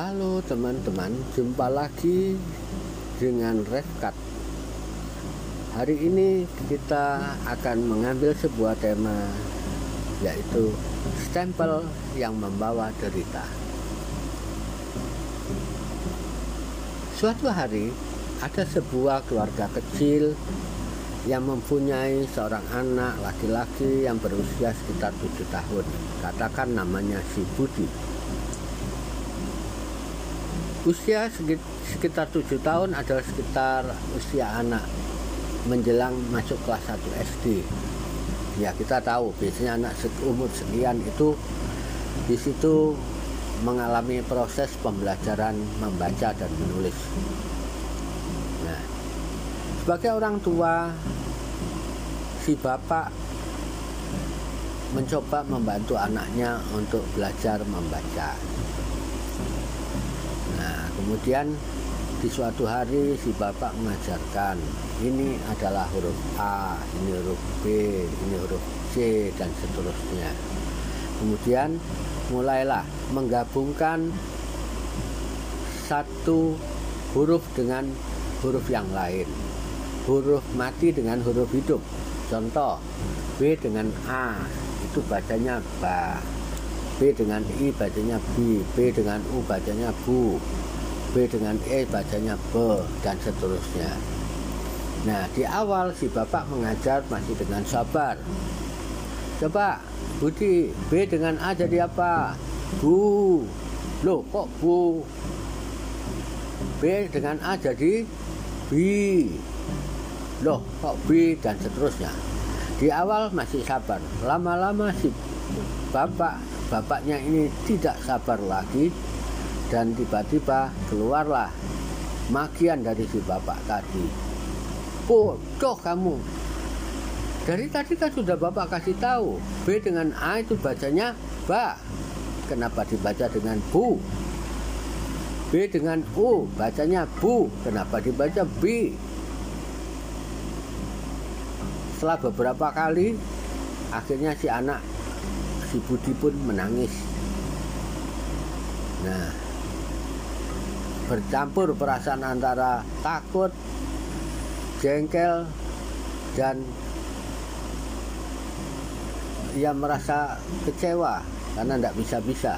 Halo teman-teman, jumpa lagi dengan Refkat. Hari ini kita akan mengambil sebuah tema yaitu stempel yang membawa derita. Suatu hari ada sebuah keluarga kecil yang mempunyai seorang anak laki-laki yang berusia sekitar tujuh tahun. Katakan namanya si Budi. Usia sekitar tujuh tahun adalah sekitar usia anak menjelang masuk kelas 1 SD. Ya kita tahu biasanya anak umur sekian itu di situ mengalami proses pembelajaran membaca dan menulis. Nah, sebagai orang tua, si bapak mencoba membantu anaknya untuk belajar membaca. Kemudian di suatu hari si bapak mengajarkan ini adalah huruf A, ini huruf B, ini huruf C dan seterusnya. Kemudian mulailah menggabungkan satu huruf dengan huruf yang lain. Huruf mati dengan huruf hidup. Contoh, B dengan A itu bacanya ba. B dengan I bacanya B, B dengan U bacanya Bu, B dengan E bacanya B dan seterusnya. Nah, di awal si bapak mengajar masih dengan sabar. Coba Budi, B dengan A jadi apa? Bu. Loh, kok Bu? B dengan A jadi B. Loh, kok B dan seterusnya. Di awal masih sabar. Lama-lama si bapak bapaknya ini tidak sabar lagi dan tiba-tiba keluarlah magian dari si bapak tadi. Bodoh kamu, dari tadi kan sudah Bapak kasih tahu, B dengan A itu bacanya ba. Kenapa dibaca dengan bu? B dengan U bacanya bu. Kenapa dibaca B? Setelah beberapa kali, akhirnya si anak, si Budi pun menangis. Nah, bercampur perasaan antara takut, jengkel, dan ia merasa kecewa karena tidak bisa-bisa.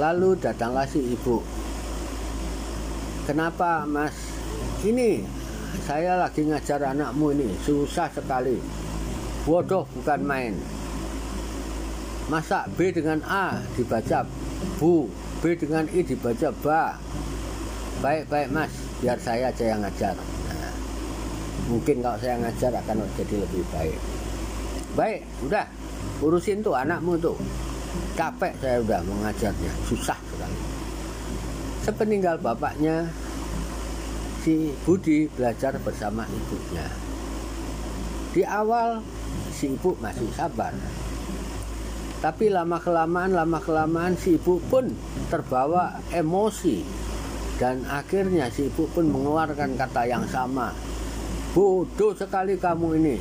Lalu datanglah si ibu. Kenapa mas? Ini saya lagi ngajar anakmu ini susah sekali. Bodoh bukan main. Masa B dengan A dibaca bu, B dengan I dibaca ba. Baik-baik mas, biar saya aja yang ngajar. Nah, mungkin kalau saya ngajar akan jadi lebih baik. Baik udah. Urusin tuh anakmu tuh. Capek saya udah mengajarnya. Susah sekali. Sepeninggal bapaknya si Budi belajar bersama ibunya. Di awal si ibu masih sabar. Tapi lama kelamaan lama kelamaan si ibu pun terbawa emosi dan akhirnya si ibu pun mengeluarkan kata yang sama bodoh sekali kamu ini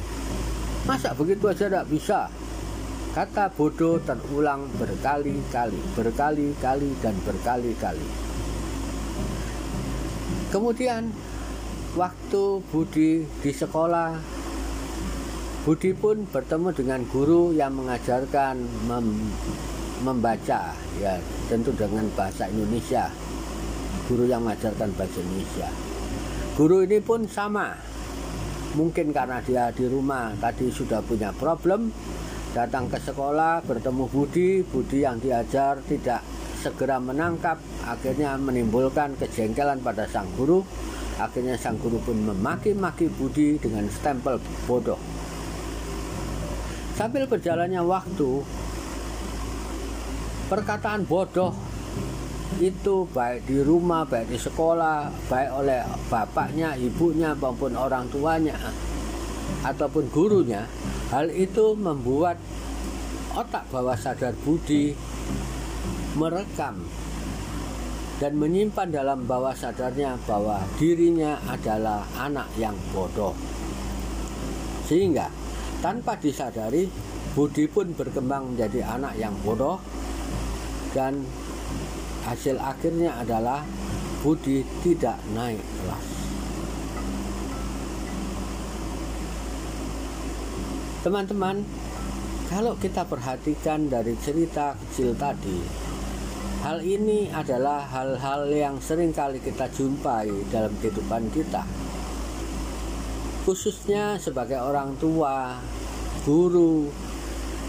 Masa begitu aja tidak bisa? Kata bodoh terulang berkali-kali, berkali-kali, dan berkali-kali. Kemudian, waktu Budi di sekolah, Budi pun bertemu dengan guru yang mengajarkan mem membaca, ya tentu dengan bahasa Indonesia. Guru yang mengajarkan bahasa Indonesia. Guru ini pun sama, mungkin karena dia di rumah tadi sudah punya problem datang ke sekolah bertemu Budi Budi yang diajar tidak segera menangkap akhirnya menimbulkan kejengkelan pada sang guru. Akhirnya sang guru pun memaki-maki Budi dengan stempel bodoh. Sambil berjalannya waktu perkataan bodoh itu baik di rumah, baik di sekolah, baik oleh bapaknya, ibunya maupun orang tuanya ataupun gurunya, hal itu membuat otak bawah sadar budi merekam dan menyimpan dalam bawah sadarnya bahwa dirinya adalah anak yang bodoh. Sehingga tanpa disadari Budi pun berkembang menjadi anak yang bodoh dan hasil akhirnya adalah budi tidak naik kelas. Teman-teman, kalau kita perhatikan dari cerita kecil tadi, hal ini adalah hal-hal yang sering kali kita jumpai dalam kehidupan kita. Khususnya sebagai orang tua, guru,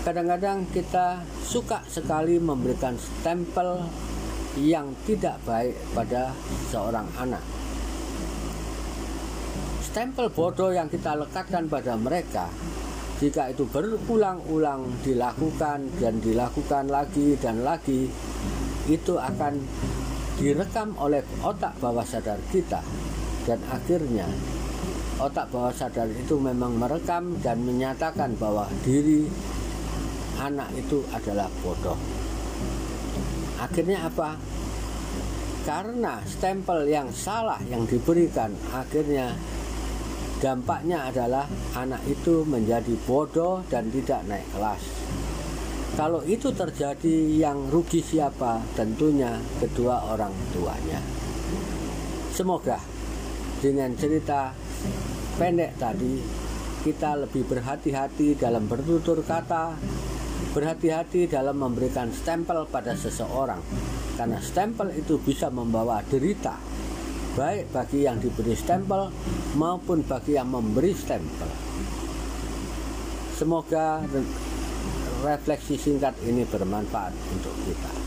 kadang-kadang kita suka sekali memberikan stempel yang tidak baik pada seorang anak. Stempel bodoh yang kita lekatkan pada mereka, jika itu berulang-ulang dilakukan dan dilakukan lagi dan lagi, itu akan direkam oleh otak bawah sadar kita, dan akhirnya otak bawah sadar itu memang merekam dan menyatakan bahwa diri anak itu adalah bodoh. Akhirnya apa? Karena stempel yang salah yang diberikan akhirnya dampaknya adalah anak itu menjadi bodoh dan tidak naik kelas. Kalau itu terjadi yang rugi siapa? Tentunya kedua orang tuanya. Semoga dengan cerita pendek tadi kita lebih berhati-hati dalam bertutur kata Berhati-hati dalam memberikan stempel pada seseorang, karena stempel itu bisa membawa derita, baik bagi yang diberi stempel maupun bagi yang memberi stempel. Semoga refleksi singkat ini bermanfaat untuk kita.